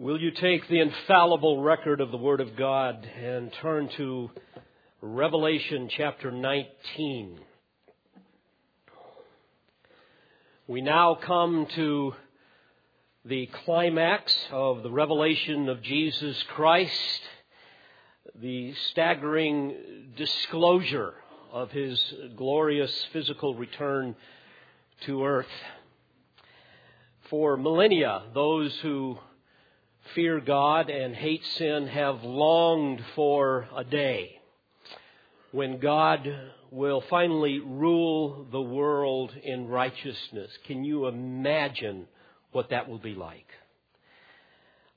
Will you take the infallible record of the Word of God and turn to Revelation chapter 19? We now come to the climax of the revelation of Jesus Christ, the staggering disclosure of his glorious physical return to earth. For millennia, those who fear God and hate sin have longed for a day when God will finally rule the world in righteousness. Can you imagine what that will be like?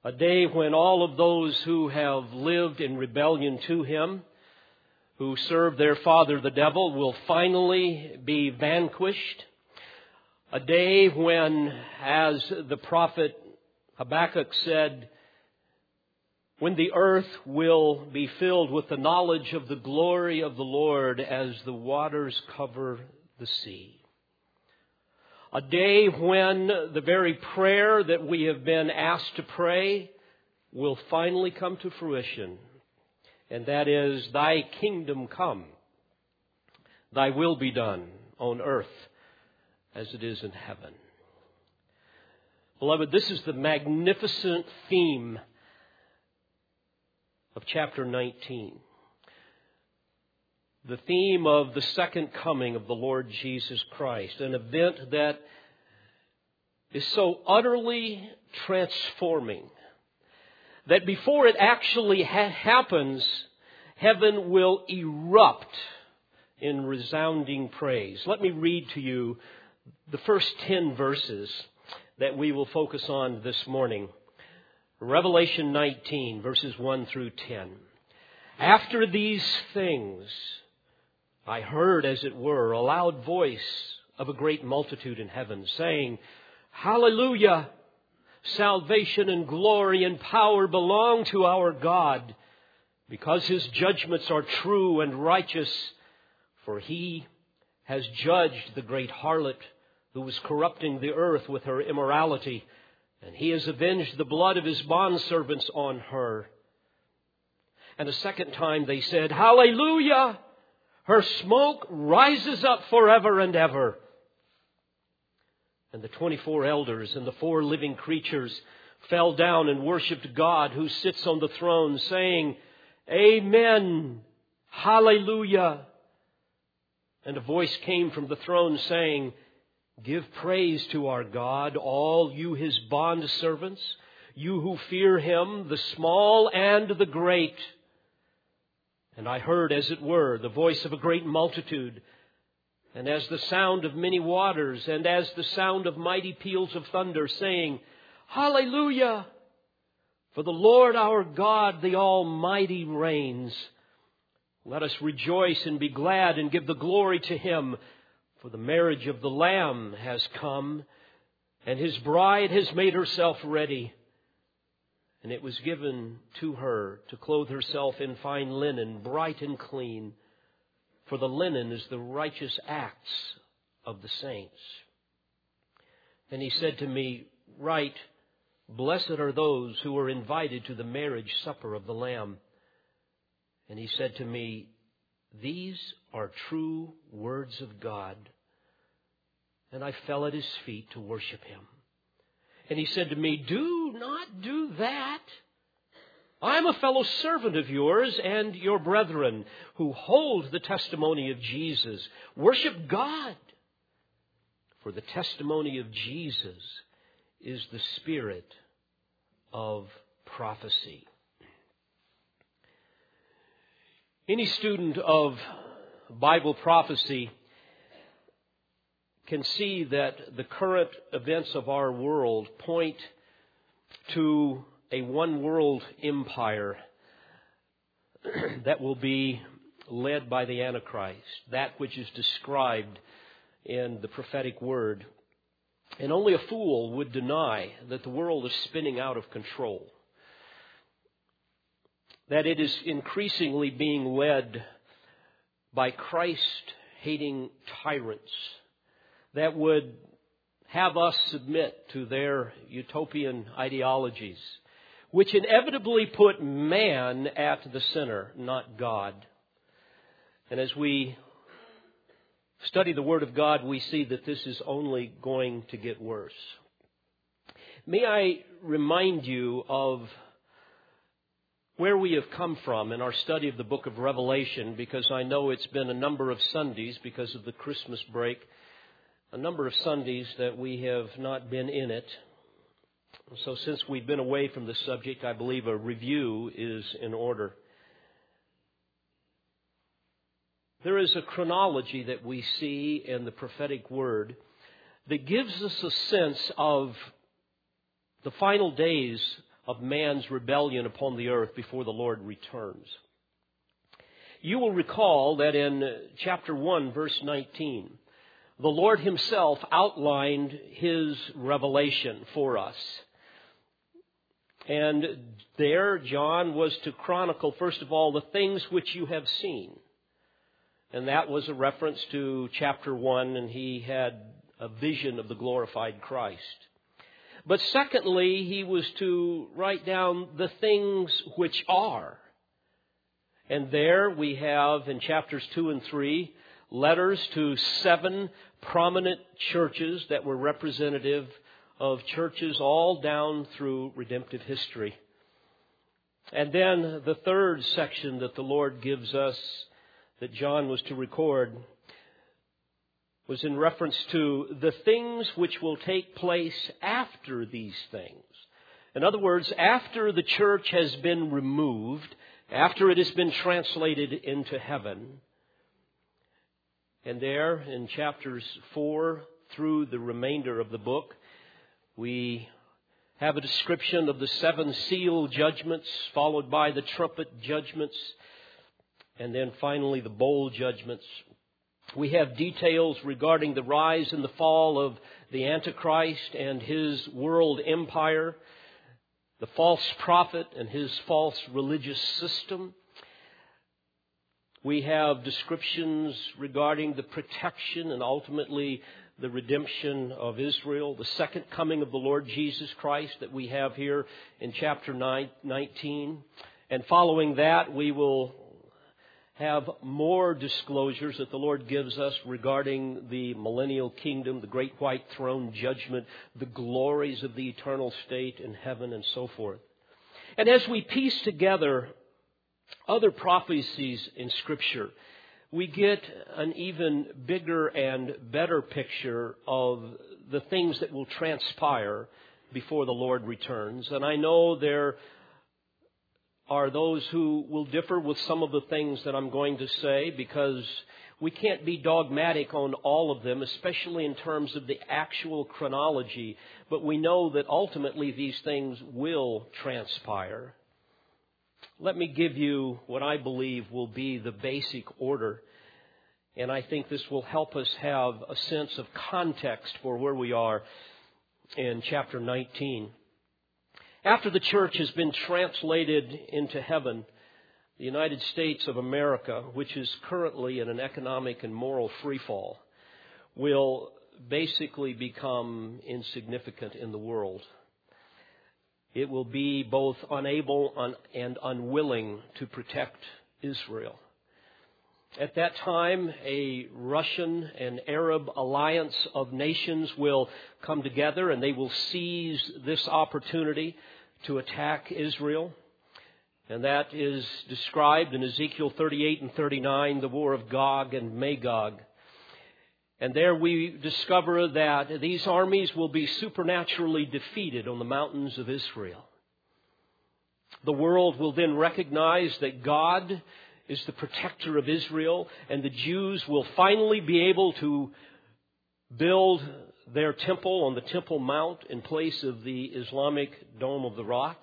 A day when all of those who have lived in rebellion to Him, who serve their father the devil, will finally be vanquished. A day when, as the prophet Habakkuk said, when the earth will be filled with the knowledge of the glory of the Lord as the waters cover the sea. A day when the very prayer that we have been asked to pray will finally come to fruition. And that is, Thy kingdom come, Thy will be done on earth as it is in heaven. Beloved, this is the magnificent theme of chapter 19. The theme of the second coming of the Lord Jesus Christ, an event that is so utterly transforming that before it actually ha- happens, heaven will erupt in resounding praise. Let me read to you the first 10 verses that we will focus on this morning. Revelation 19, verses 1 through 10. After these things, I heard, as it were, a loud voice of a great multitude in heaven, saying, Hallelujah! Salvation and glory and power belong to our God, because his judgments are true and righteous, for he has judged the great harlot who was corrupting the earth with her immorality, and he has avenged the blood of his bondservants on her. And a second time they said, Hallelujah! Her smoke rises up forever and ever. And the 24 elders and the four living creatures fell down and worshiped God who sits on the throne, saying, Amen, Hallelujah. And a voice came from the throne saying, Give praise to our God, all you his bond servants, you who fear him, the small and the great. And I heard, as it were, the voice of a great multitude, and as the sound of many waters, and as the sound of mighty peals of thunder, saying, Hallelujah! For the Lord our God, the Almighty, reigns. Let us rejoice and be glad and give the glory to him. For the marriage of the Lamb has come, and his bride has made herself ready. And it was given to her to clothe herself in fine linen, bright and clean, for the linen is the righteous acts of the saints. And he said to me, Write, blessed are those who are invited to the marriage supper of the Lamb. And he said to me, These are true words of God. And I fell at his feet to worship him. And he said to me, Do not do that. I'm a fellow servant of yours and your brethren who hold the testimony of Jesus. Worship God. For the testimony of Jesus is the spirit of prophecy. Any student of Bible prophecy can see that the current events of our world point to a one world empire that will be led by the Antichrist, that which is described in the prophetic word. And only a fool would deny that the world is spinning out of control, that it is increasingly being led by Christ hating tyrants that would have us submit to their utopian ideologies, which inevitably put man at the center, not God. And as we study the Word of God, we see that this is only going to get worse. May I remind you of where we have come from in our study of the book of Revelation, because I know it's been a number of Sundays because of the Christmas break, a number of Sundays that we have not been in it. So, since we've been away from the subject, I believe a review is in order. There is a chronology that we see in the prophetic word that gives us a sense of the final days of man's rebellion upon the earth before the Lord returns. You will recall that in chapter 1, verse 19, the Lord Himself outlined His revelation for us. And there, John was to chronicle, first of all, the things which you have seen. And that was a reference to chapter 1, and he had a vision of the glorified Christ. But secondly, he was to write down the things which are. And there we have in chapters 2 and 3 letters to seven prominent churches that were representative of churches all down through redemptive history. And then the third section that the Lord gives us that John was to record was in reference to the things which will take place after these things. In other words, after the church has been removed, after it has been translated into heaven, and there in chapters 4 through the remainder of the book, we have a description of the seven seal judgments, followed by the trumpet judgments, and then finally the bowl judgments. We have details regarding the rise and the fall of the Antichrist and his world empire, the false prophet and his false religious system. We have descriptions regarding the protection and ultimately the redemption of Israel, the second coming of the Lord Jesus Christ that we have here in chapter 19. And following that, we will have more disclosures that the Lord gives us regarding the millennial kingdom, the great white throne judgment, the glories of the eternal state in heaven, and so forth. And as we piece together other prophecies in Scripture, we get an even bigger and better picture of the things that will transpire before the Lord returns. And I know there are those who will differ with some of the things that I'm going to say because we can't be dogmatic on all of them, especially in terms of the actual chronology, but we know that ultimately these things will transpire. Let me give you what I believe will be the basic order, and I think this will help us have a sense of context for where we are in chapter 19. After the church has been translated into heaven, the United States of America, which is currently in an economic and moral freefall, will basically become insignificant in the world. It will be both unable and unwilling to protect Israel. At that time, a Russian and Arab alliance of nations will come together and they will seize this opportunity to attack Israel. And that is described in Ezekiel 38 and 39, the war of Gog and Magog. And there we discover that these armies will be supernaturally defeated on the mountains of Israel. The world will then recognize that God is the protector of Israel, and the Jews will finally be able to build their temple on the Temple Mount in place of the Islamic Dome of the Rock,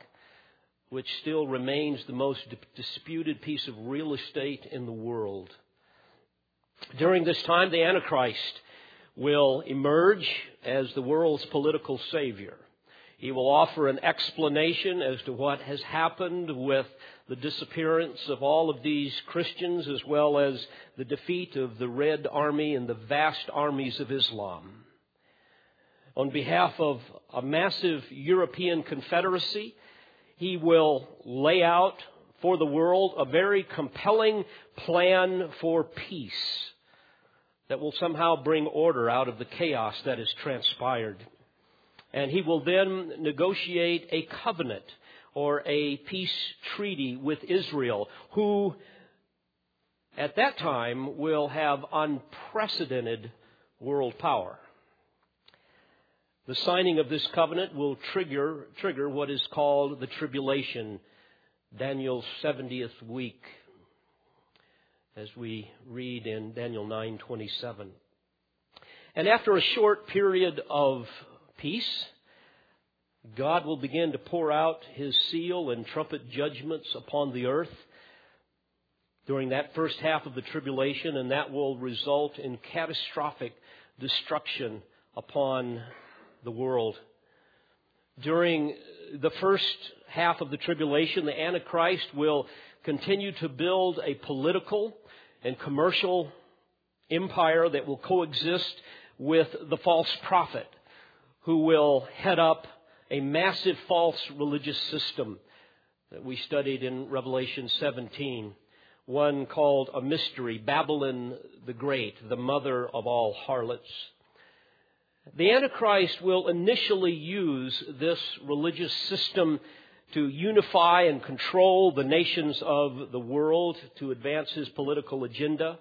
which still remains the most disputed piece of real estate in the world. During this time, the Antichrist will emerge as the world's political savior. He will offer an explanation as to what has happened with the disappearance of all of these Christians as well as the defeat of the Red Army and the vast armies of Islam. On behalf of a massive European confederacy, he will lay out for the world a very compelling plan for peace that will somehow bring order out of the chaos that has transpired. And he will then negotiate a covenant or a peace treaty with Israel, who at that time will have unprecedented world power. The signing of this covenant will trigger, trigger what is called the tribulation, Daniel's 70th week, as we read in Daniel 9:27. And after a short period of peace, God will begin to pour out his seal and trumpet judgments upon the earth during that first half of the tribulation, and that will result in catastrophic destruction upon the world. During the first half of the tribulation, the Antichrist will continue to build a political and commercial empire that will coexist with the false prophet who will head up a massive false religious system that we studied in Revelation 17. One called a mystery, Babylon the Great, the mother of all harlots. The Antichrist will initially use this religious system to unify and control the nations of the world to advance his political agenda.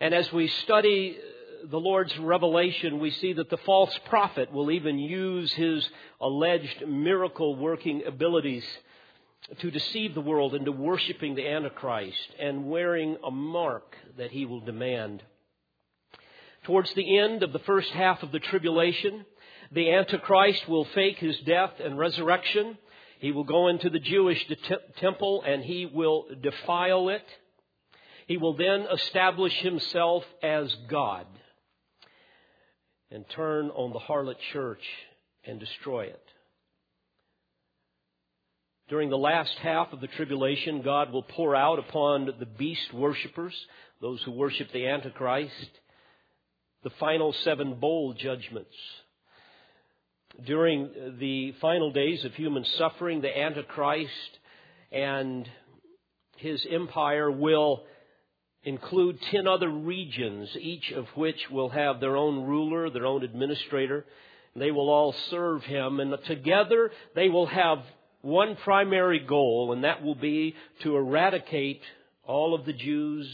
And as we study the Lord's revelation, we see that the false prophet will even use his alleged miracle working abilities to deceive the world into worshiping the Antichrist and wearing a mark that he will demand. Towards the end of the first half of the tribulation, the Antichrist will fake his death and resurrection. He will go into the Jewish temple and he will defile it. He will then establish himself as God and turn on the harlot church and destroy it. During the last half of the tribulation, God will pour out upon the beast worshippers, those who worship the Antichrist, the final seven bowl judgments. During the final days of human suffering, the Antichrist and his empire will include 10 other regions, each of which will have their own ruler, their own administrator. They will all serve him, and together they will have one primary goal, and that will be to eradicate all of the Jews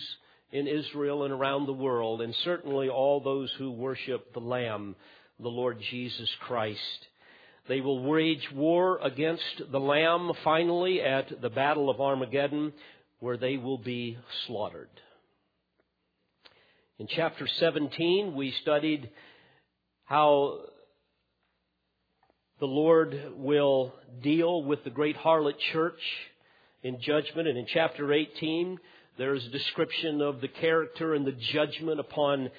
in Israel and around the world, and certainly all those who worship the Lamb, the Lord Jesus Christ. They will wage war against the Lamb finally at the Battle of Armageddon, where they will be slaughtered. In chapter 17, we studied how the Lord will deal with the great harlot church in judgment. And in chapter 18, there is a description of the character and the judgment upon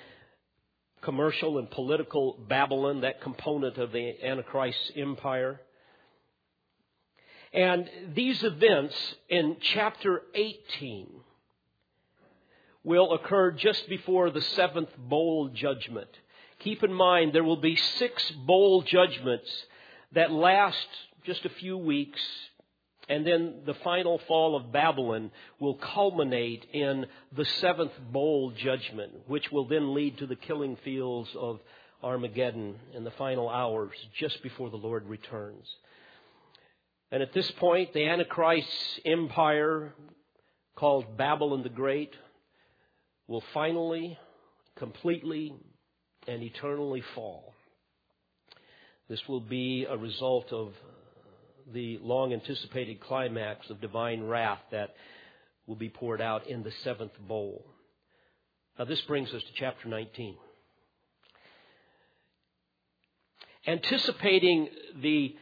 commercial and political Babylon, that component of the Antichrist's empire. And these events in chapter 18 will occur just before the seventh bowl judgment. Keep in mind, there will be six bowl judgments that last just a few weeks, and then the final fall of Babylon will culminate in the seventh bowl judgment, which will then lead to the killing fields of Armageddon in the final hours just before the Lord returns. And at this point, the Antichrist's empire, called Babylon the Great, will finally, completely, and eternally fall. This will be a result of the long anticipated climax of divine wrath that will be poured out in the seventh bowl. Now, this brings us to chapter 19. Anticipating the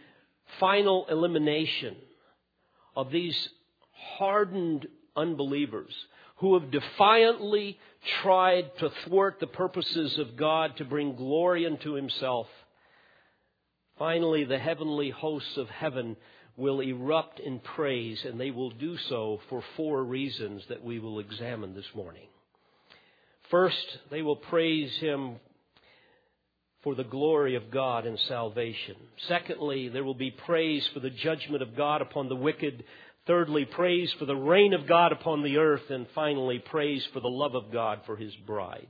final elimination of these hardened unbelievers who have defiantly tried to thwart the purposes of God to bring glory unto Himself. Finally, the heavenly hosts of heaven will erupt in praise, and they will do so for four reasons that we will examine this morning. First, they will praise Him for the glory of God and salvation. Secondly, there will be praise for the judgment of God upon the wicked. Thirdly, praise for the reign of God upon the earth. And finally, praise for the love of God for his bride.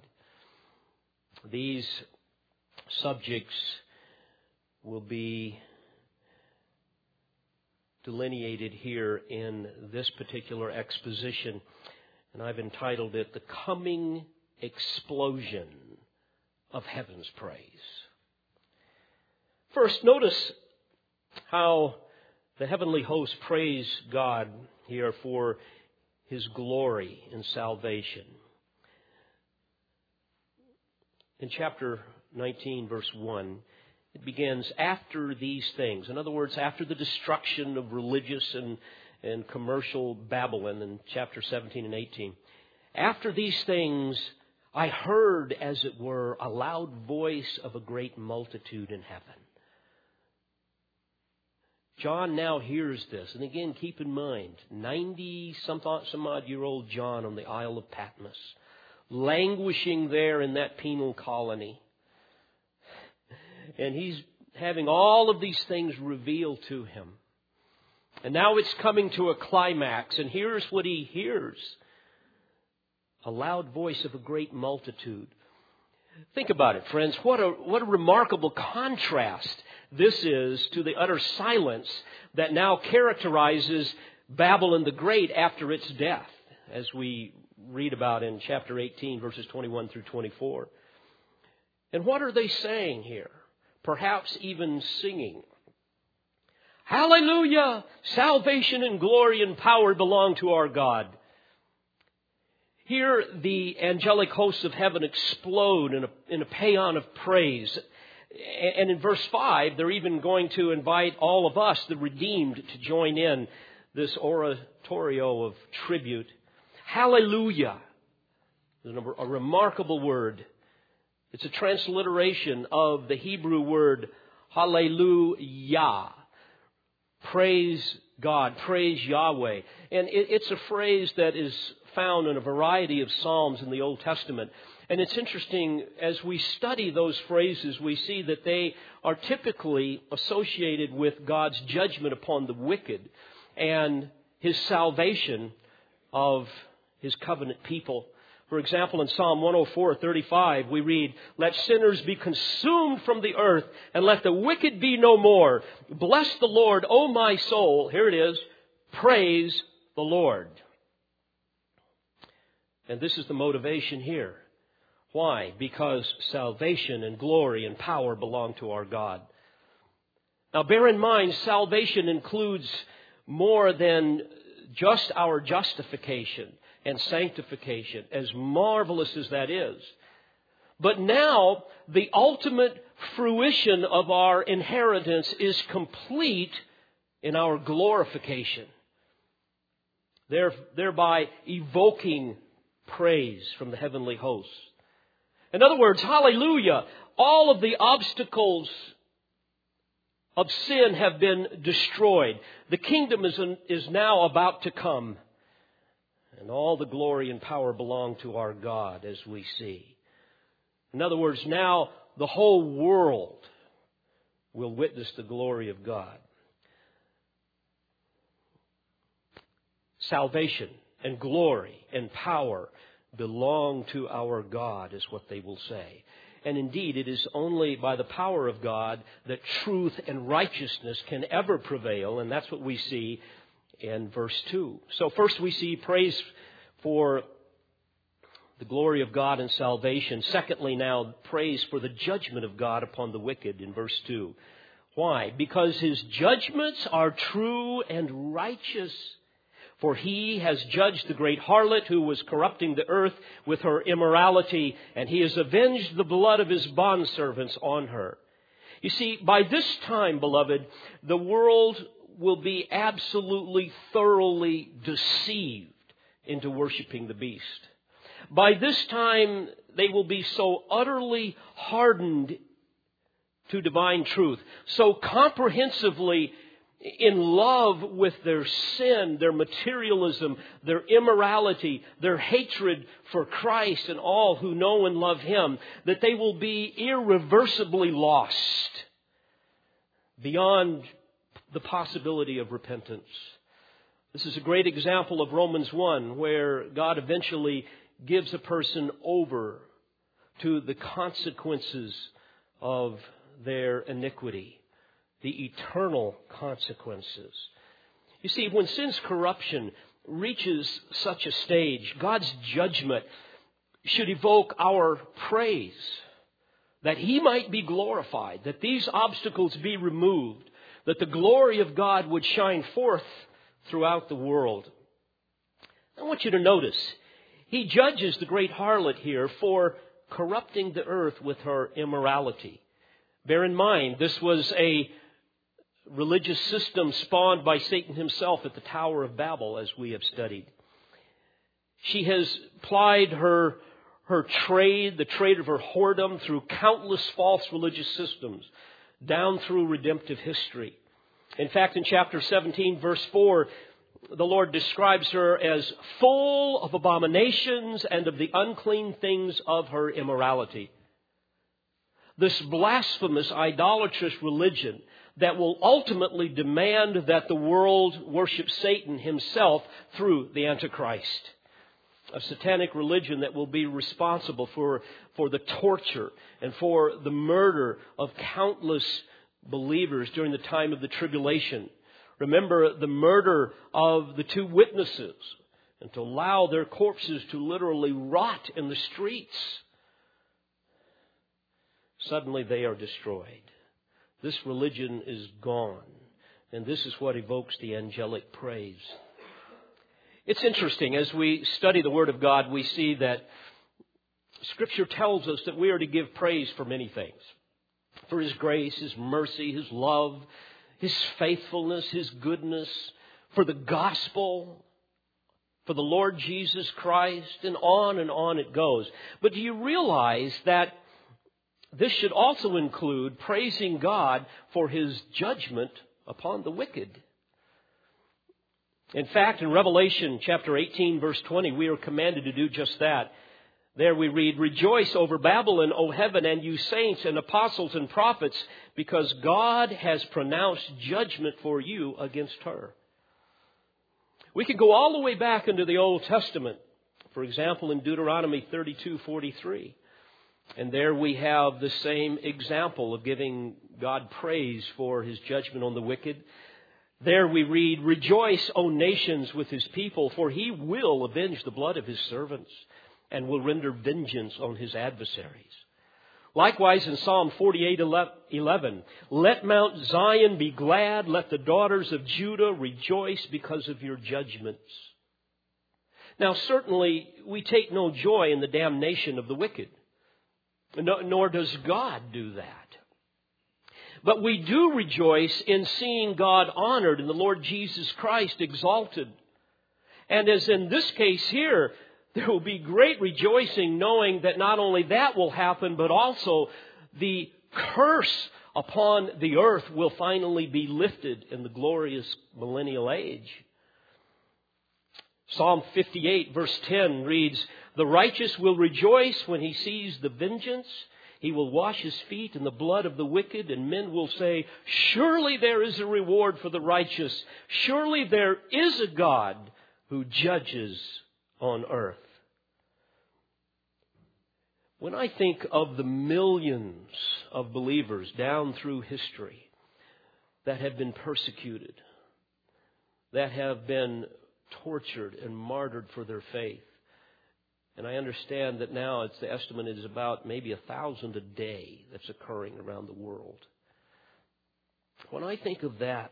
These subjects will be delineated here in this particular exposition. And I've entitled it The Coming Explosion of Heaven's Praise. First, notice how the heavenly hosts praise God here for his glory and salvation. In chapter 19, verse 1, it begins after these things. In other words, after the destruction of religious and, and commercial Babylon in chapter 17 and 18. After these things, I heard, as it were, a loud voice of a great multitude in heaven. John now hears this. And again, keep in mind, 90 some, some odd year old John on the Isle of Patmos, languishing there in that penal colony. And he's having all of these things revealed to him. And now it's coming to a climax, and here's what he hears a loud voice of a great multitude. Think about it, friends. What a, what a remarkable contrast this is to the utter silence that now characterizes Babylon the Great after its death, as we read about in chapter 18, verses 21 through 24. And what are they saying here? Perhaps even singing. Hallelujah! Salvation and glory and power belong to our God. Here, the angelic hosts of heaven explode in a, in a paean of praise. And in verse 5, they're even going to invite all of us, the redeemed, to join in this oratorio of tribute. Hallelujah! A remarkable word. It's a transliteration of the Hebrew word hallelujah. Praise God, praise Yahweh. And it's a phrase that is found in a variety of Psalms in the Old Testament. And it's interesting, as we study those phrases, we see that they are typically associated with God's judgment upon the wicked and his salvation of his covenant people. For example, in Psalm 104:35, we read, "Let sinners be consumed from the earth, and let the wicked be no more. Bless the Lord, O my soul." Here it is, praise the Lord. And this is the motivation here. Why? Because salvation and glory and power belong to our God. Now bear in mind, salvation includes more than just our justification and sanctification, as marvelous as that is. But now, the ultimate fruition of our inheritance is complete in our glorification, thereby evoking praise from the heavenly hosts. In other words, hallelujah, all of the obstacles of sin have been destroyed. The kingdom is, is now about to come. And all the glory and power belong to our God, as we see. In other words, now the whole world will witness the glory of God. Salvation and glory and power belong to our God, is what they will say. And indeed, it is only by the power of God that truth and righteousness can ever prevail, and that's what we see in verse 2. So, first we see praise for the glory of God and salvation. Secondly, now, praise for the judgment of God upon the wicked in verse 2. Why? Because his judgments are true and righteous. For he has judged the great harlot who was corrupting the earth with her immorality, and he has avenged the blood of his bondservants on her. You see, by this time, beloved, the world will be absolutely thoroughly deceived into worshiping the beast. By this time, they will be so utterly hardened to divine truth, so comprehensively in love with their sin, their materialism, their immorality, their hatred for Christ and all who know and love Him, that they will be irreversibly lost beyond the possibility of repentance. This is a great example of Romans 1, where God eventually gives a person over to the consequences of their iniquity the eternal consequences. You see, when sin's corruption reaches such a stage, God's judgment should evoke our praise that He might be glorified, that these obstacles be removed, that the glory of God would shine forth throughout the world. I want you to notice, He judges the great harlot here for corrupting the earth with her immorality. Bear in mind, this was a religious system spawned by Satan himself at the Tower of Babel, as we have studied. She has plied her, her trade, the trade of her whoredom, through countless false religious systems, down through redemptive history. In fact, in chapter 17, verse 4, the Lord describes her as full of abominations and of the unclean things of her immorality. This blasphemous, idolatrous religion that will ultimately demand that the world worship Satan himself through the Antichrist. A satanic religion that will be responsible for, for the torture and for the murder of countless believers during the time of the tribulation. Remember the murder of the two witnesses and to allow their corpses to literally rot in the streets. Suddenly they are destroyed. This religion is gone. And this is what evokes the angelic praise. It's interesting. As we study the Word of God, we see that Scripture tells us that we are to give praise for many things for His grace, His mercy, His love, His faithfulness, His goodness, for the gospel, for the Lord Jesus Christ, and on and on it goes. But do you realize that this should also include praising God for his judgment upon the wicked. In fact, in Revelation chapter 18 verse 20, we are commanded to do just that. There we read, Rejoice over Babylon, O heaven, and you saints and apostles and prophets, because God has pronounced judgment for you against her. We could go all the way back into the Old Testament. For example, in Deuteronomy 32:43. And there we have the same example of giving God praise for his judgment on the wicked. There we read, Rejoice, O nations, with his people, for he will avenge the blood of his servants and will render vengeance on his adversaries. Likewise in Psalm 48:11, let Mount Zion be glad, let the daughters of Judah rejoice because of your judgments. Now certainly we take no joy in the damnation of the wicked nor does God do that. But we do rejoice in seeing God honored and the Lord Jesus Christ exalted. And as in this case here, there will be great rejoicing knowing that not only that will happen, but also the curse upon the earth will finally be lifted in the glorious millennial age. Psalm 58 verse 10 reads, The righteous will rejoice when he sees the vengeance. He will wash his feet in the blood of the wicked, and men will say, Surely there is a reward for the righteous. Surely there is a God who judges on earth. When I think of the millions of believers down through history that have been persecuted, that have been tortured and martyred for their faith. And I understand that now it's the estimate is about maybe a thousand a day that's occurring around the world. When I think of that,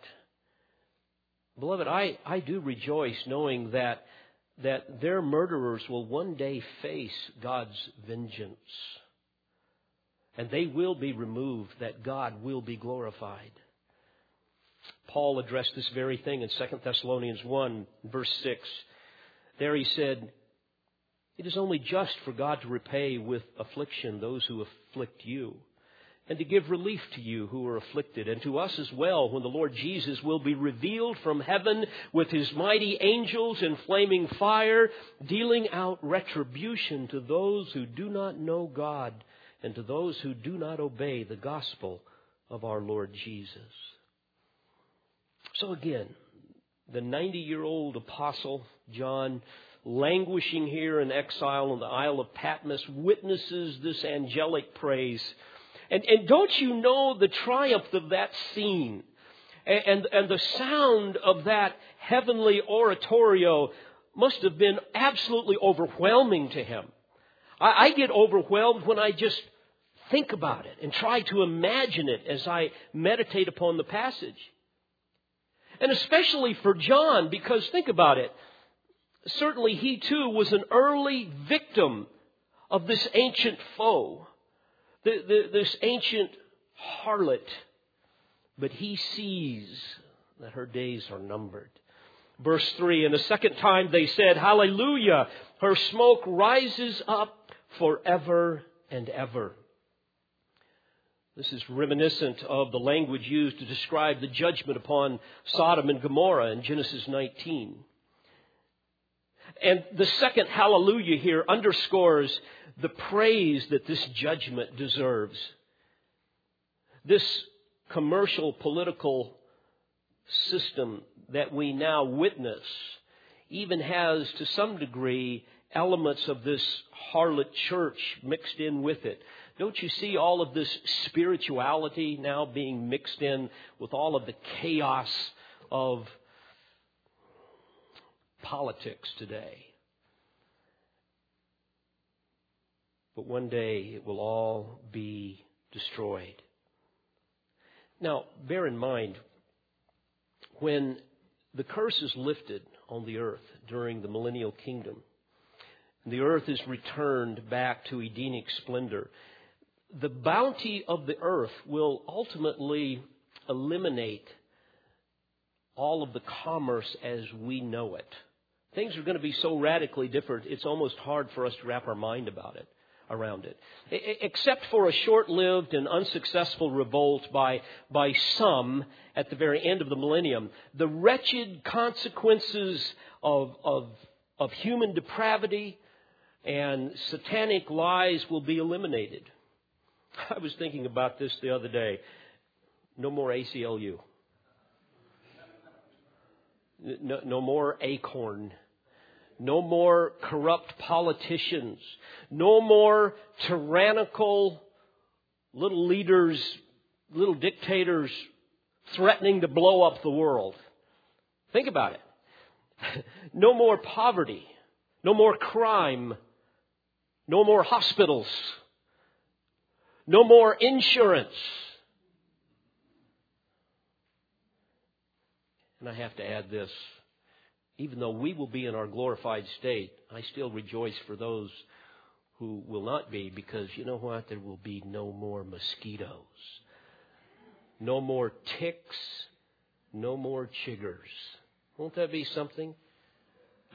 beloved, I, I do rejoice knowing that that their murderers will one day face God's vengeance. And they will be removed, that God will be glorified. Paul addressed this very thing in 2 Thessalonians 1, verse 6. There he said, It is only just for God to repay with affliction those who afflict you, and to give relief to you who are afflicted, and to us as well when the Lord Jesus will be revealed from heaven with his mighty angels in flaming fire, dealing out retribution to those who do not know God and to those who do not obey the gospel of our Lord Jesus. So again, the 90 year old apostle John, languishing here in exile on the Isle of Patmos, witnesses this angelic praise and, and don't you know the triumph of that scene? And, and, and the sound of that heavenly oratorio must have been absolutely overwhelming to him. I, I get overwhelmed when I just think about it and try to imagine it as I meditate upon the passage. And especially for John, because think about it. Certainly he too was an early victim of this ancient foe this ancient harlot, but he sees that her days are numbered. Verse 3 And the second time they said, Hallelujah! Her smoke rises up forever and ever. This is reminiscent of the language used to describe the judgment upon Sodom and Gomorrah in Genesis 19. And the second hallelujah here underscores the praise that this judgment deserves. This commercial political system that we now witness even has, to some degree, elements of this harlot church mixed in with it. Don't you see all of this spirituality now being mixed in with all of the chaos of politics today? but one day it will all be destroyed. Now, bear in mind, when the curse is lifted on the earth during the millennial kingdom, the earth is returned back to Edenic splendor, the bounty of the earth will ultimately eliminate all of the commerce as we know it. Things are going to be so radically different, it's almost hard for us to wrap our mind about it around it. Except for a short lived and unsuccessful revolt by, by some at the very end of the millennium, the wretched consequences of, of, of human depravity and satanic lies will be eliminated. I was thinking about this the other day. No more ACLU. No, no more ACORN no more corrupt politicians. No more tyrannical little leaders, little dictators threatening to blow up the world. Think about it. No more poverty. No more crime. No more hospitals. No more insurance. And I have to add this even though we will be in our glorified state, I still rejoice for those who will not be because you know what? There will be no more mosquitoes, no more ticks, no more chiggers. Won't that be something?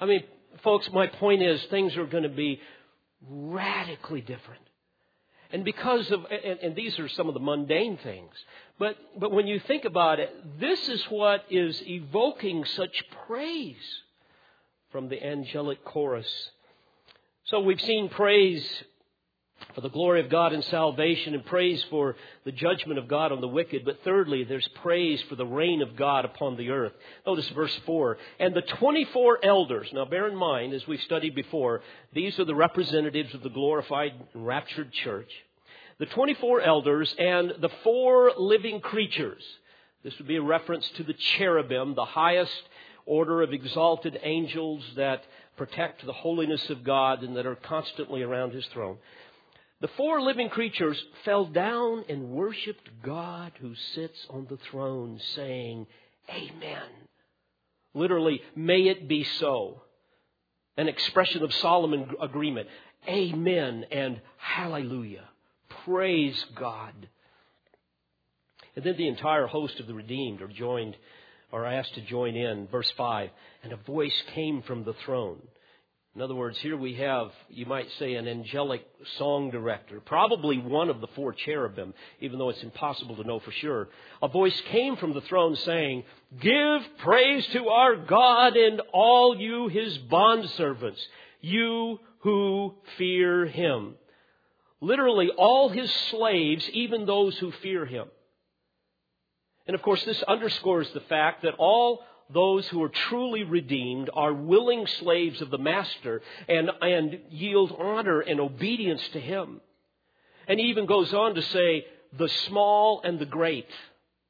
I mean, folks, my point is things are going to be radically different. And because of, and, and, these are some of the mundane things, but, but when you think about it, this is what is evoking such praise from the angelic chorus. So we've seen praise for the glory of God and salvation and praise for the judgment of God on the wicked. But thirdly, there's praise for the reign of God upon the earth. Notice verse 4. And the 24 elders, now bear in mind, as we've studied before, these are the representatives of the glorified and raptured church. The 24 elders and the four living creatures. This would be a reference to the cherubim, the highest order of exalted angels that protect the holiness of God and that are constantly around his throne. The four living creatures fell down and worshiped God who sits on the throne, saying, Amen. Literally, may it be so. An expression of solemn agreement. Amen and hallelujah. Praise God. And then the entire host of the redeemed are joined, are asked to join in. Verse 5 And a voice came from the throne In other words, here we have, you might say, an angelic song director, probably one of the four cherubim, even though it's impossible to know for sure. A voice came from the throne saying, Give praise to our God and all you his bondservants, you who fear him. Literally, all his slaves, even those who fear him. And of course, this underscores the fact that all those who are truly redeemed are willing slaves of the master and, and yield honor and obedience to him. And he even goes on to say, the small and the great.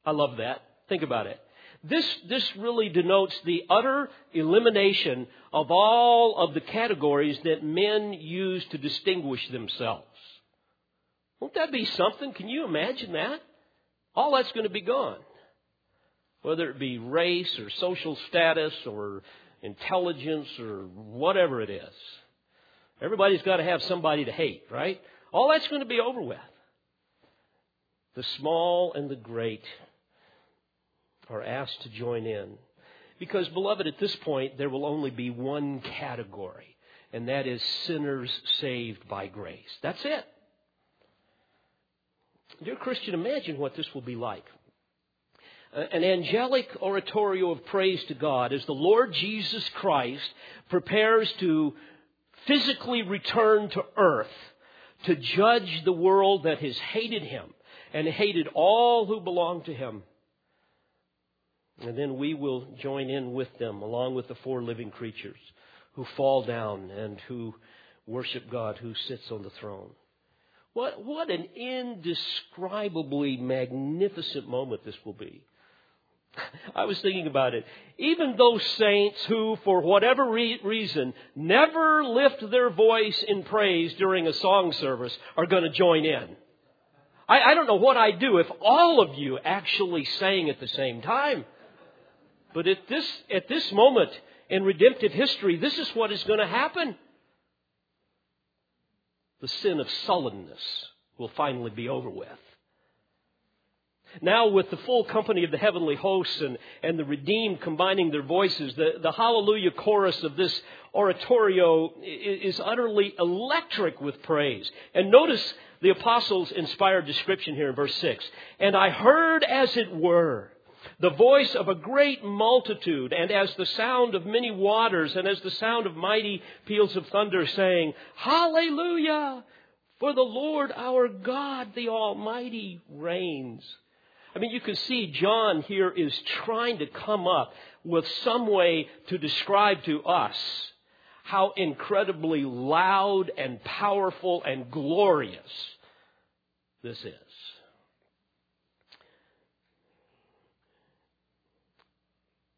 I love that. Think about it. This, this really denotes the utter elimination of all of the categories that men use to distinguish themselves. Won't that be something? Can you imagine that? All that's going to be gone whether it be race or social status or intelligence or whatever it is. Everybody's got to have somebody to hate, right? All that's going to be over with. The small and the great are asked to join in. Because, beloved, at this point, there will only be one category, and that is sinners saved by grace. That's it. Dear Christian, imagine what this will be like an angelic oratorio of praise to God as the Lord Jesus Christ prepares to physically return to earth to judge the world that has hated him and hated all who belong to him. And then we will join in with them along with the four living creatures who fall down and who worship God who sits on the throne. What, what an indescribably magnificent moment this will be. I was thinking about it. Even those saints who, for whatever re- reason, never lift their voice in praise during a song service are going to join in. I, I don't know what I'd do if all of you actually sang at the same time. But at this, at this moment in redemptive history, this is what is going to happen. The sin of sullenness will finally be over with. Now, with the full company of the heavenly hosts and, and the redeemed combining their voices, the, the hallelujah chorus of this oratorio is, is utterly electric with praise. And notice the apostles' inspired description here in verse 6. And I heard, as it were, the voice of a great multitude, and as the sound of many waters, and as the sound of mighty peals of thunder, saying, Hallelujah! For the Lord our God, the Almighty, reigns. I mean, you can see John here is trying to come up with some way to describe to us how incredibly loud and powerful and glorious this is.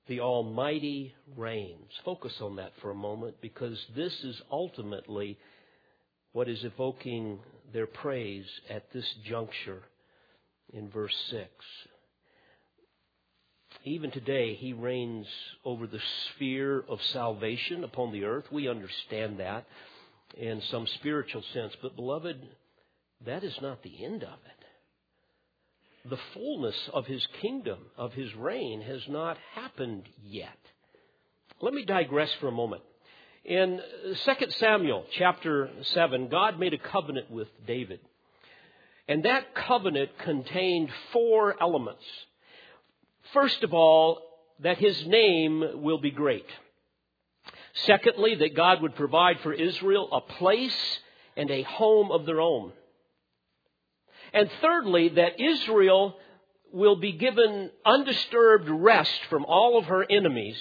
The Almighty reigns. Focus on that for a moment because this is ultimately what is evoking their praise at this juncture in verse 6. Even today, he reigns over the sphere of salvation upon the earth. We understand that in some spiritual sense. But, beloved, that is not the end of it. The fullness of his kingdom, of his reign, has not happened yet. Let me digress for a moment. In 2 Samuel chapter 7, God made a covenant with David. And that covenant contained four elements. First of all, that his name will be great. Secondly, that God would provide for Israel a place and a home of their own. And thirdly, that Israel will be given undisturbed rest from all of her enemies.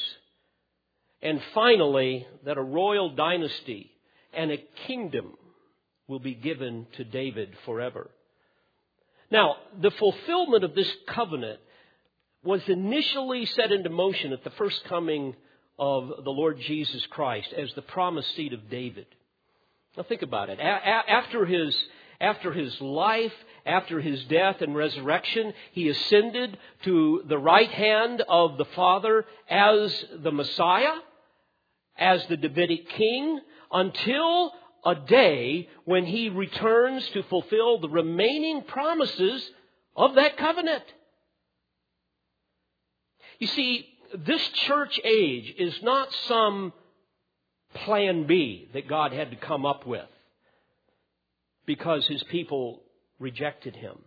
And finally, that a royal dynasty and a kingdom will be given to David forever. Now, the fulfillment of this covenant was initially set into motion at the first coming of the Lord Jesus Christ as the promised seed of David. Now think about it. after his, after his life, after his death and resurrection, he ascended to the right hand of the Father as the Messiah, as the Davidic king, until a day when he returns to fulfill the remaining promises of that covenant. You see, this church age is not some plan B that God had to come up with because his people rejected him.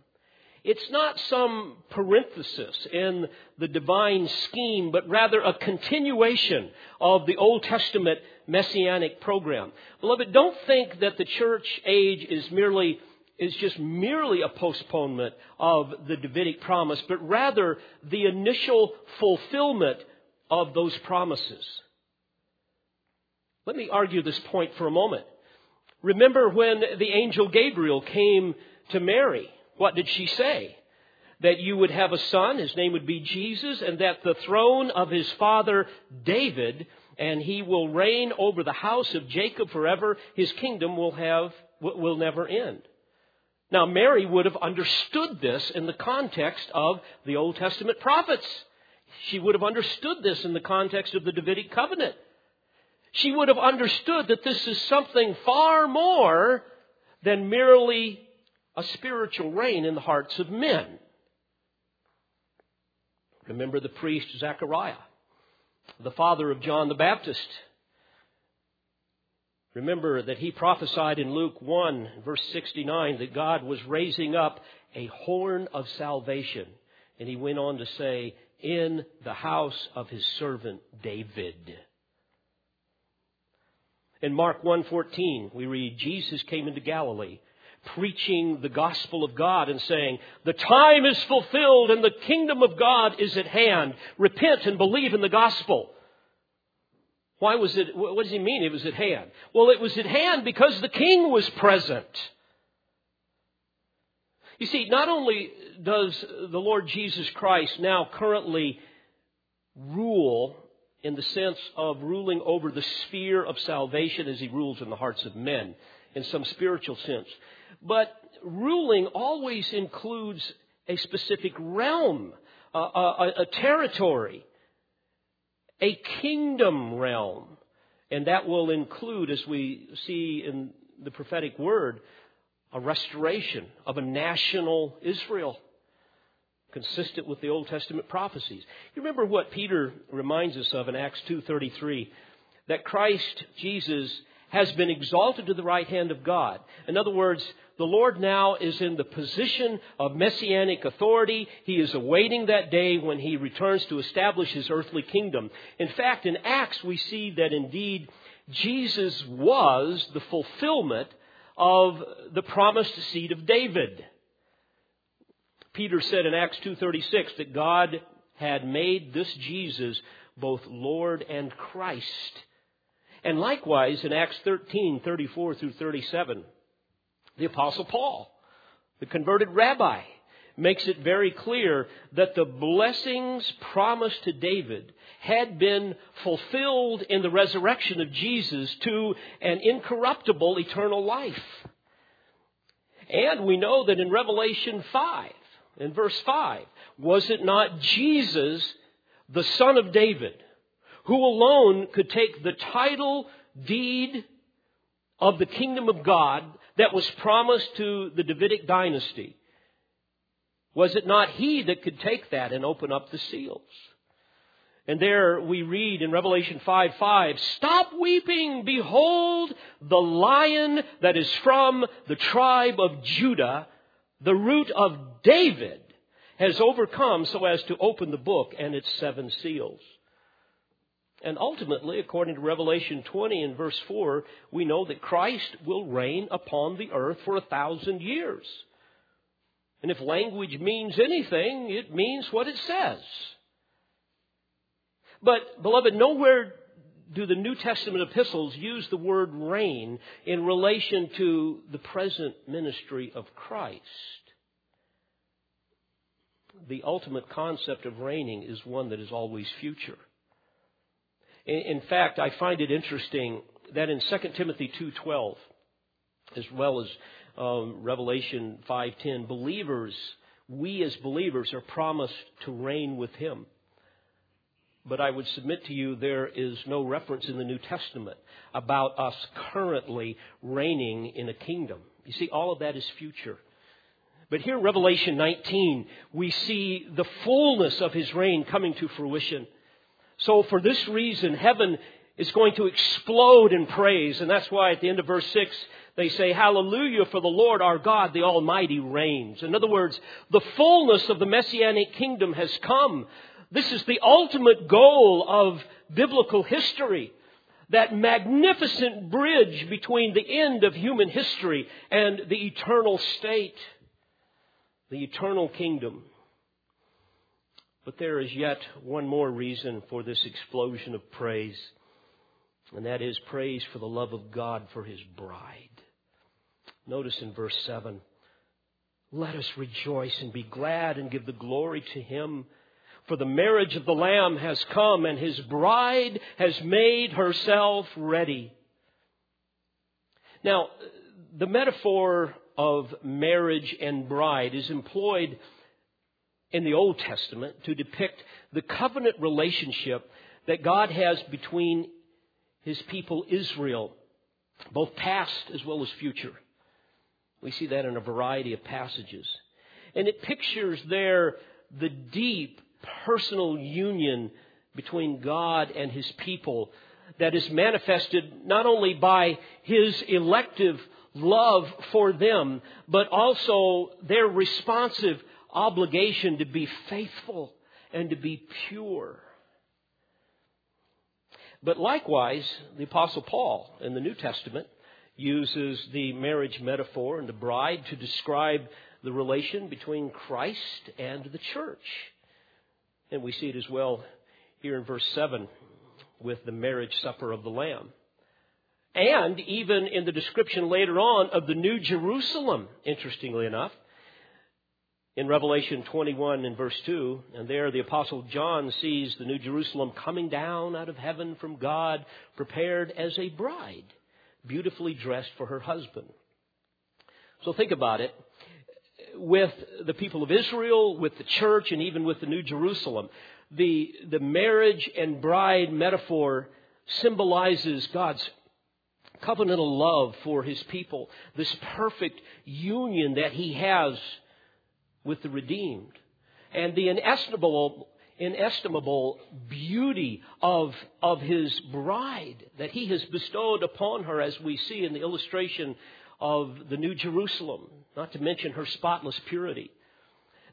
It's not some parenthesis in the divine scheme, but rather a continuation of the Old Testament messianic program. Beloved, don't think that the church age is merely is just merely a postponement of the Davidic promise, but rather the initial fulfillment of those promises. Let me argue this point for a moment. Remember when the angel Gabriel came to Mary? What did she say? That you would have a son, his name would be Jesus, and that the throne of his father David, and he will reign over the house of Jacob forever. His kingdom will have, will never end. Now, Mary would have understood this in the context of the Old Testament prophets. She would have understood this in the context of the Davidic covenant. She would have understood that this is something far more than merely a spiritual reign in the hearts of men. Remember the priest Zechariah, the father of John the Baptist. Remember that he prophesied in Luke 1, verse 69, that God was raising up a horn of salvation. And he went on to say, in the house of his servant David. In Mark 1:14, we read Jesus came into Galilee preaching the gospel of God and saying, the time is fulfilled and the kingdom of God is at hand. Repent and believe in the gospel. Why was it, what does he mean it was at hand? Well, it was at hand because the king was present. You see, not only does the Lord Jesus Christ now currently rule in the sense of ruling over the sphere of salvation as he rules in the hearts of men in some spiritual sense, but ruling always includes a specific realm, a, a, a territory, a kingdom realm. And that will include, as we see in the prophetic word, a restoration of a national Israel consistent with the Old Testament prophecies. You remember what Peter reminds us of in Acts 2:33 that Christ Jesus has been exalted to the right hand of God. In other words, the Lord now is in the position of messianic authority. He is awaiting that day when he returns to establish his earthly kingdom. In fact, in Acts, we see that indeed Jesus was the fulfillment of the promised seed of David. Peter said in Acts 2:36 that God had made this Jesus both Lord and Christ. And likewise in Acts 13:34 through 37, the Apostle Paul, the converted rabbi, makes it very clear that the blessings promised to David had been fulfilled in the resurrection of Jesus to an incorruptible eternal life. And we know that in Revelation 5, in verse 5, was it not Jesus, the son of David, who alone could take the title, deed of the kingdom of God that was promised to the Davidic dynasty. Was it not he that could take that and open up the seals? And there we read in Revelation 5 5, Stop weeping! Behold, the lion that is from the tribe of Judah, the root of David, has overcome so as to open the book and its seven seals. And ultimately, according to Revelation 20 and verse 4, we know that Christ will reign upon the earth for a thousand years. And if language means anything, it means what it says. But, beloved, nowhere do the New Testament epistles use the word reign in relation to the present ministry of Christ. The ultimate concept of reigning is one that is always future. In fact, I find it interesting that in 2 Timothy 2:12, as well as um, Revelation 5:10, believers, we as believers are promised to reign with Him. But I would submit to you there is no reference in the New Testament about us currently reigning in a kingdom. You see, all of that is future. But here, in Revelation 19, we see the fullness of his reign coming to fruition. So for this reason, heaven is going to explode in praise. And that's why at the end of verse 6, they say, Hallelujah, for the Lord our God, the Almighty reigns. In other words, the fullness of the Messianic kingdom has come. This is the ultimate goal of biblical history. That magnificent bridge between the end of human history and the eternal state, the eternal kingdom. But there is yet one more reason for this explosion of praise, and that is praise for the love of God for His bride. Notice in verse 7 Let us rejoice and be glad and give the glory to Him. For the marriage of the Lamb has come, and His bride has made herself ready. Now, the metaphor of marriage and bride is employed in the Old Testament to depict the covenant relationship that God has between His people Israel, both past as well as future. We see that in a variety of passages. And it pictures there the deep personal union between God and His people that is manifested not only by His elective love for them, but also their responsive obligation to be faithful and to be pure. But likewise, the Apostle Paul in the New Testament uses the marriage metaphor and the bride to describe the relation between Christ and the church. And we see it as well here in verse 7 with the marriage supper of the Lamb. And even in the description later on of the New Jerusalem, interestingly enough, in Revelation 21 and verse 2, and there the Apostle John sees the New Jerusalem coming down out of heaven from God, prepared as a bride beautifully dressed for her husband. So think about it. With the people of Israel, with the church, and even with the New Jerusalem, the, the marriage and bride metaphor symbolizes God's covenantal love for his people, this perfect union that he has with the redeemed, and the inestimable inestimable beauty of, of his bride that he has bestowed upon her, as we see in the illustration of the New Jerusalem, not to mention her spotless purity.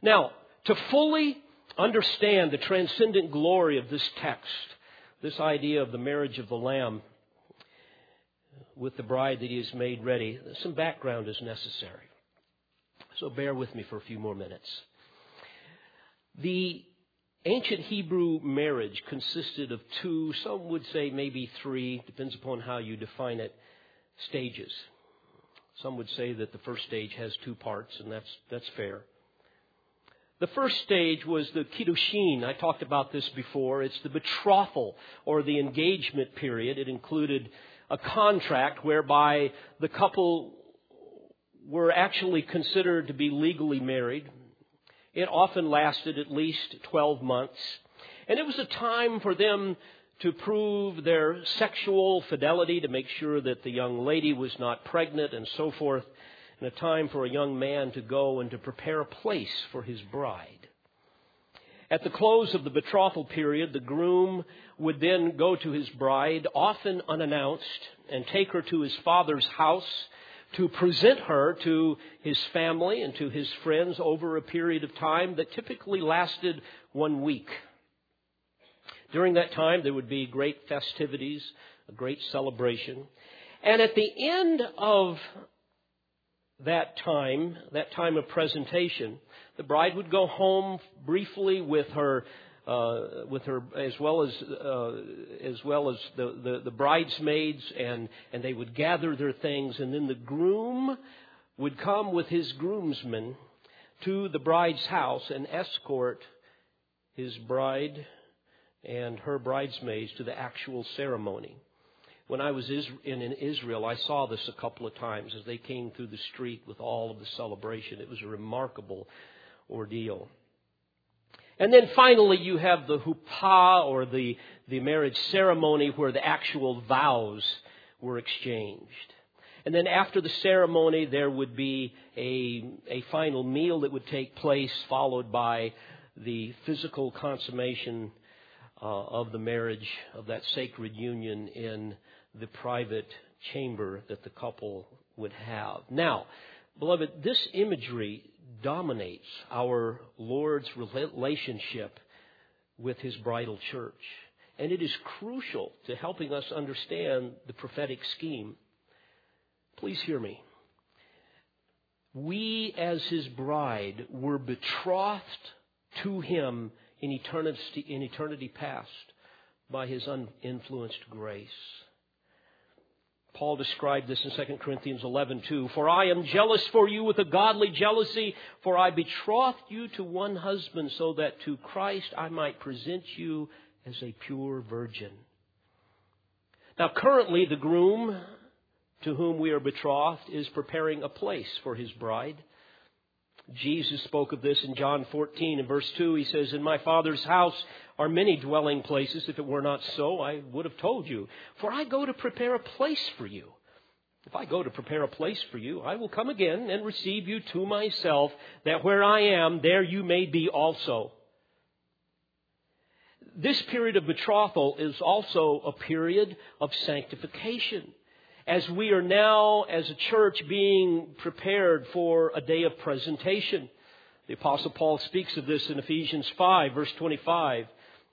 Now, to fully understand the transcendent glory of this text, this idea of the marriage of the Lamb with the bride that he has made ready, some background is necessary. So bear with me for a few more minutes. The Ancient Hebrew marriage consisted of two, some would say maybe three, depends upon how you define it, stages. Some would say that the first stage has two parts, and that's, that's fair. The first stage was the kiddushin. I talked about this before. It's the betrothal or the engagement period. It included a contract whereby the couple were actually considered to be legally married. It often lasted at least 12 months. And it was a time for them to prove their sexual fidelity, to make sure that the young lady was not pregnant and so forth, and a time for a young man to go and to prepare a place for his bride. At the close of the betrothal period, the groom would then go to his bride, often unannounced, and take her to his father's house to present her to his family and to his friends over a period of time that typically lasted one week. During that time, there would be great festivities, a great celebration. And at the end of that time, that time of presentation, the bride would go home briefly with her uh, with her as well as uh, as well as the, the, the bridesmaids and and they would gather their things and then the groom would come with his groomsmen to the bride's house and escort his bride and her bridesmaids to the actual ceremony. When I was in Israel, I saw this a couple of times as they came through the street with all of the celebration. It was a remarkable ordeal. And then finally, you have the huppah or the, the marriage ceremony where the actual vows were exchanged. And then after the ceremony, there would be a, a final meal that would take place, followed by the physical consummation uh, of the marriage, of that sacred union in the private chamber that the couple would have. Now, beloved, this imagery dominates our Lord's relationship with his bridal church. And it is crucial to helping us understand the prophetic scheme. Please hear me. We, as his bride, were betrothed to him in eternity, in eternity past by his uninfluenced grace. Paul described this in 2 Corinthians 11:2. For I am jealous for you with a godly jealousy, for I betrothed you to one husband, so that to Christ I might present you as a pure virgin. Now, currently, the groom to whom we are betrothed is preparing a place for his bride. Jesus spoke of this in John 14 in verse 2. He says, In my Father's house are many dwelling places. If it were not so, I would have told you. For I go to prepare a place for you. If I go to prepare a place for you, I will come again and receive you to myself, that where I am, there you may be also. This period of betrothal is also a period of sanctification as we are now, as a church, being prepared for a day of presentation. The Apostle Paul speaks of this in Ephesians 5, verse 25,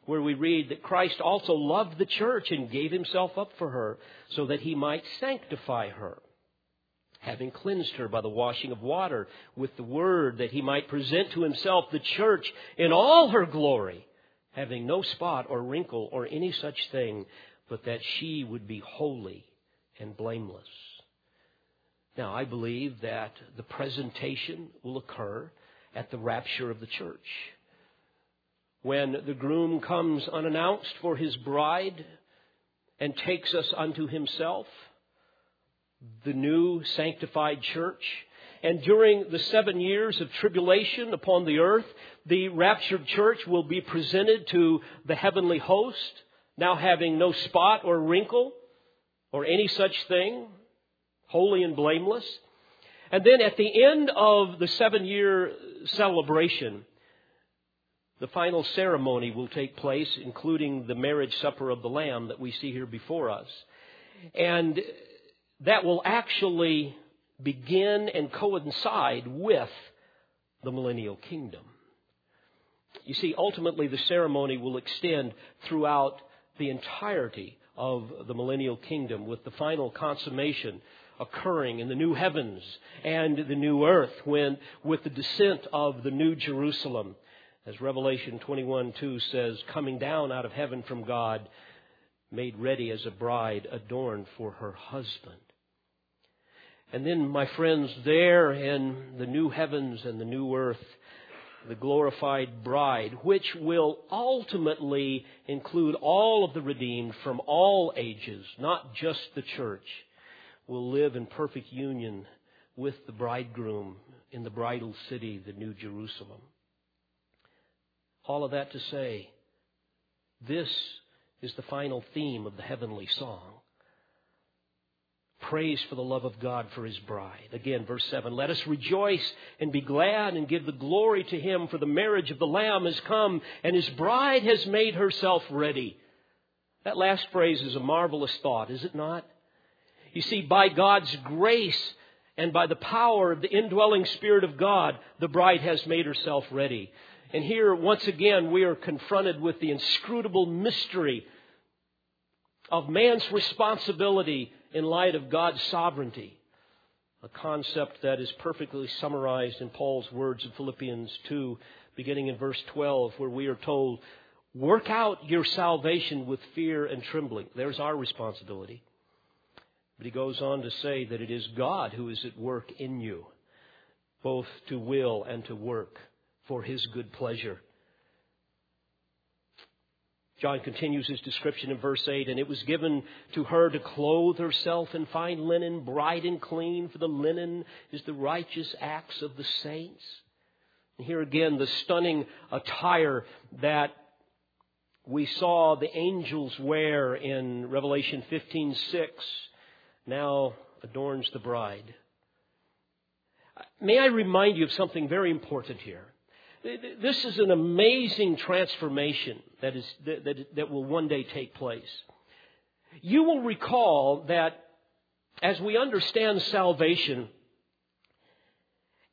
where we read that Christ also loved the church and gave himself up for her, so that he might sanctify her, having cleansed her by the washing of water with the word, that he might present to himself the church in all her glory, having no spot or wrinkle or any such thing, but that she would be holy and blameless. Now, I believe that the presentation will occur at the rapture of the church. When the groom comes unannounced for his bride and takes us unto himself, the new sanctified church, and during the seven years of tribulation upon the earth, the raptured church will be presented to the heavenly host, now having no spot or wrinkle, or any such thing, holy and blameless. And then at the end of the seven year celebration, the final ceremony will take place, including the marriage supper of the Lamb that we see here before us. And that will actually begin and coincide with the millennial kingdom. You see, ultimately, the ceremony will extend throughout the entirety of the millennial kingdom with the final consummation occurring in the new heavens and the new earth when with the descent of the new Jerusalem. As Revelation 21:2 says coming down out of heaven from God made ready as a bride adorned for her husband. And then my friends there in the new heavens and the new earth the glorified bride, which will ultimately include all of the redeemed from all ages, not just the church, will live in perfect union with the bridegroom in the bridal city, the New Jerusalem. All of that to say, this is the final theme of the heavenly song praise for the love of God for his bride. Again, verse 7 Let us rejoice and be glad and give the glory to him, for the marriage of the Lamb has come, and his bride has made herself ready. That last phrase is a marvelous thought, is it not? You see, by God's grace and by the power of the indwelling Spirit of God, the bride has made herself ready. And here, once again, we are confronted with the inscrutable mystery of man's responsibility in light of God's sovereignty. A concept that is perfectly summarized in Paul's words in Philippians 2, beginning in verse 12, where we are told, Work out your salvation with fear and trembling. There's our responsibility. But he goes on to say that it is God who is at work in you, both to will and to work for his good pleasure. John continues his description in verse 8, and it was given to her to clothe herself in fine linen, bright and clean, for the linen is the righteous acts of the saints. And here again, the stunning attire that we saw the angels wear in Revelation 15:6 now adorns the bride. May I remind you of something very important here? This is an amazing transformation that, is, that, that, that will one day take place. You will recall that as we understand salvation,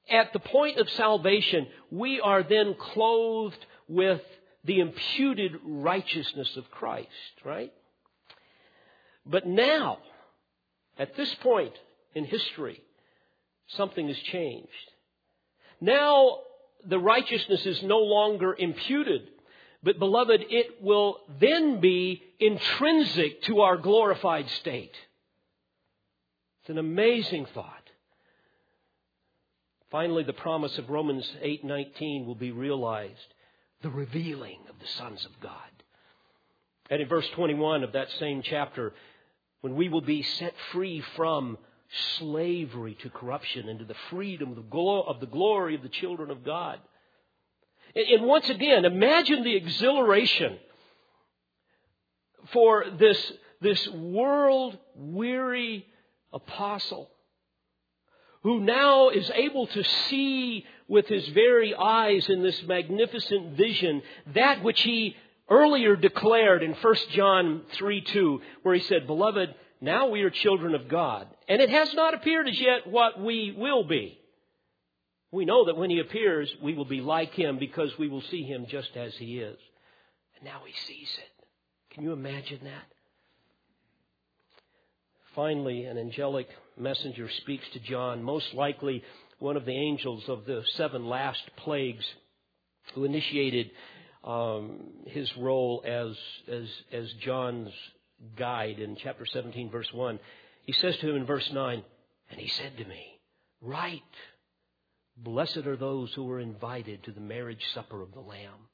at the point of salvation, we are then clothed with the imputed righteousness of Christ, right? But now, at this point in history, something has changed. Now, the righteousness is no longer imputed, but beloved, it will then be intrinsic to our glorified state. It's an amazing thought. Finally, the promise of Romans 8:19 will be realized, the revealing of the sons of God. And in verse 21 of that same chapter, when we will be set free from slavery to corruption into the freedom of the glory of the children of God. And once again, imagine the exhilaration for this, this world weary apostle who now is able to see with his very eyes in this magnificent vision that which he earlier declared in 1 John 3 2, where he said, Beloved, now we are children of God. And it has not appeared as yet what we will be. We know that when he appears, we will be like him because we will see him just as he is. And now he sees it. Can you imagine that? Finally, an angelic messenger speaks to John, most likely one of the angels of the seven last plagues who initiated um, his role as, as, as John's guide in chapter 17, verse 1. He says to him in verse 9, And he said to me, Write, blessed are those who are invited to the marriage supper of the Lamb.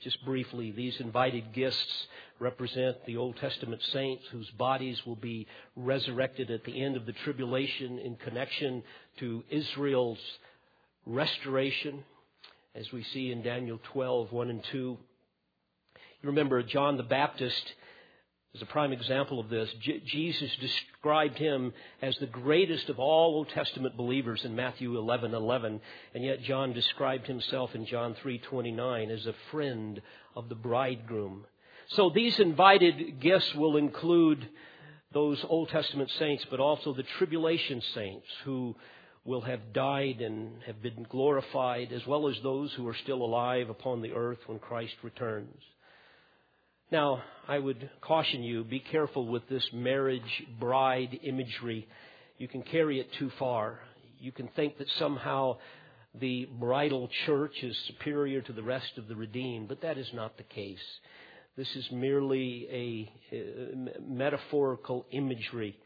Just briefly, these invited guests represent the Old Testament saints whose bodies will be resurrected at the end of the tribulation in connection to Israel's restoration, as we see in Daniel 12, 1 and 2. You remember John the Baptist is a prime example of this. Jesus described him as the greatest of all Old Testament believers in Matthew 11, 11, and yet John described himself in John 3:29 as a friend of the bridegroom. So these invited guests will include those Old Testament saints, but also the tribulation saints who will have died and have been glorified, as well as those who are still alive upon the earth when Christ returns. Now, I would caution you be careful with this marriage bride imagery. You can carry it too far. You can think that somehow the bridal church is superior to the rest of the redeemed, but that is not the case. This is merely a, metaphorical imagery.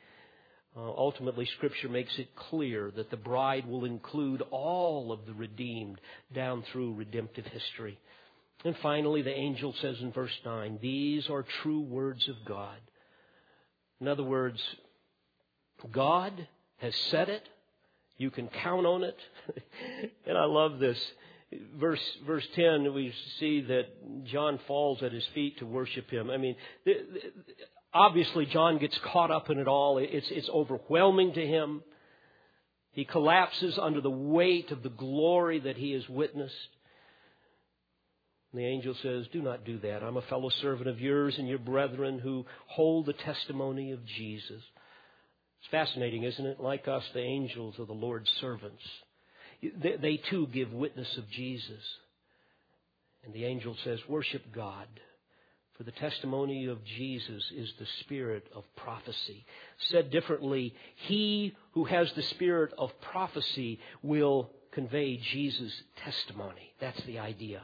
Uh, ultimately, Scripture makes it clear that the bride will include all of the redeemed down through redemptive history. And finally, the angel says in verse 9, These are true words of God. In other words, God has said it. You can count on it. and I love this. Verse, verse 10, we see that John falls at his feet to worship him. I mean, obviously, John gets caught up in it all. It's, it's overwhelming to him. He collapses under the weight of the glory that he has witnessed. And the angel says, Do not do that. I'm a fellow servant of yours and your brethren who hold the testimony of Jesus. It's fascinating, isn't it? Like us, the angels are the Lord's servants. They, they too give witness of Jesus. And the angel says, Worship God. For the testimony of Jesus is the spirit of prophecy. Said differently, he who has the spirit of prophecy will convey Jesus' testimony. That's the idea.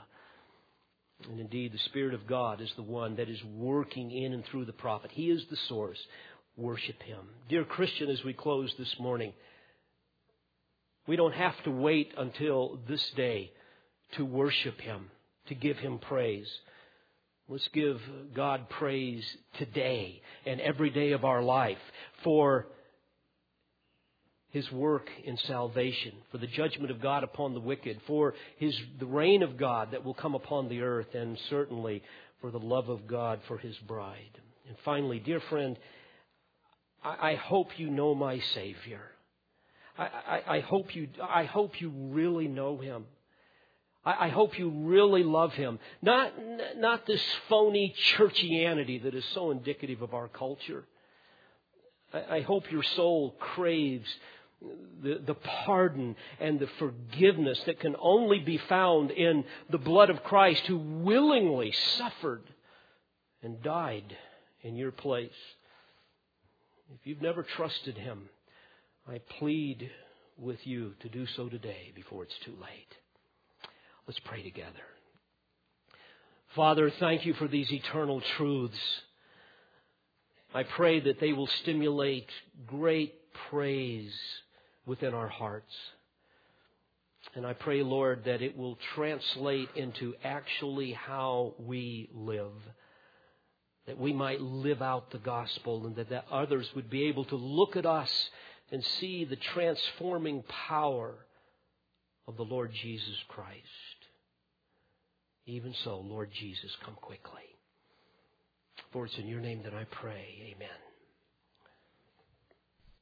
And indeed, the Spirit of God is the one that is working in and through the prophet. He is the source. Worship Him. Dear Christian, as we close this morning, we don't have to wait until this day to worship Him, to give Him praise. Let's give God praise today and every day of our life for his work in salvation, for the judgment of God upon the wicked, for his, the reign of God that will come upon the earth, and certainly for the love of God for his bride. And finally, dear friend, I, I hope you know my Savior. I, I, I hope you, I hope you really know him. I, hope you really love him. Not, not this phony churchianity that is so indicative of our culture. I hope your soul craves the, the pardon and the forgiveness that can only be found in the blood of Christ who willingly suffered and died in your place. If you've never trusted Him, I plead with you to do so today before it's too late. Let's pray together. Father, thank you for these eternal truths. I pray that they will stimulate great praise within our hearts. And I pray, Lord, that it will translate into actually how we live. That we might live out the gospel and that, that others would be able to look at us and see the transforming power of the Lord Jesus Christ. Even so, Lord Jesus, come quickly. For it's in your name that I pray. Amen.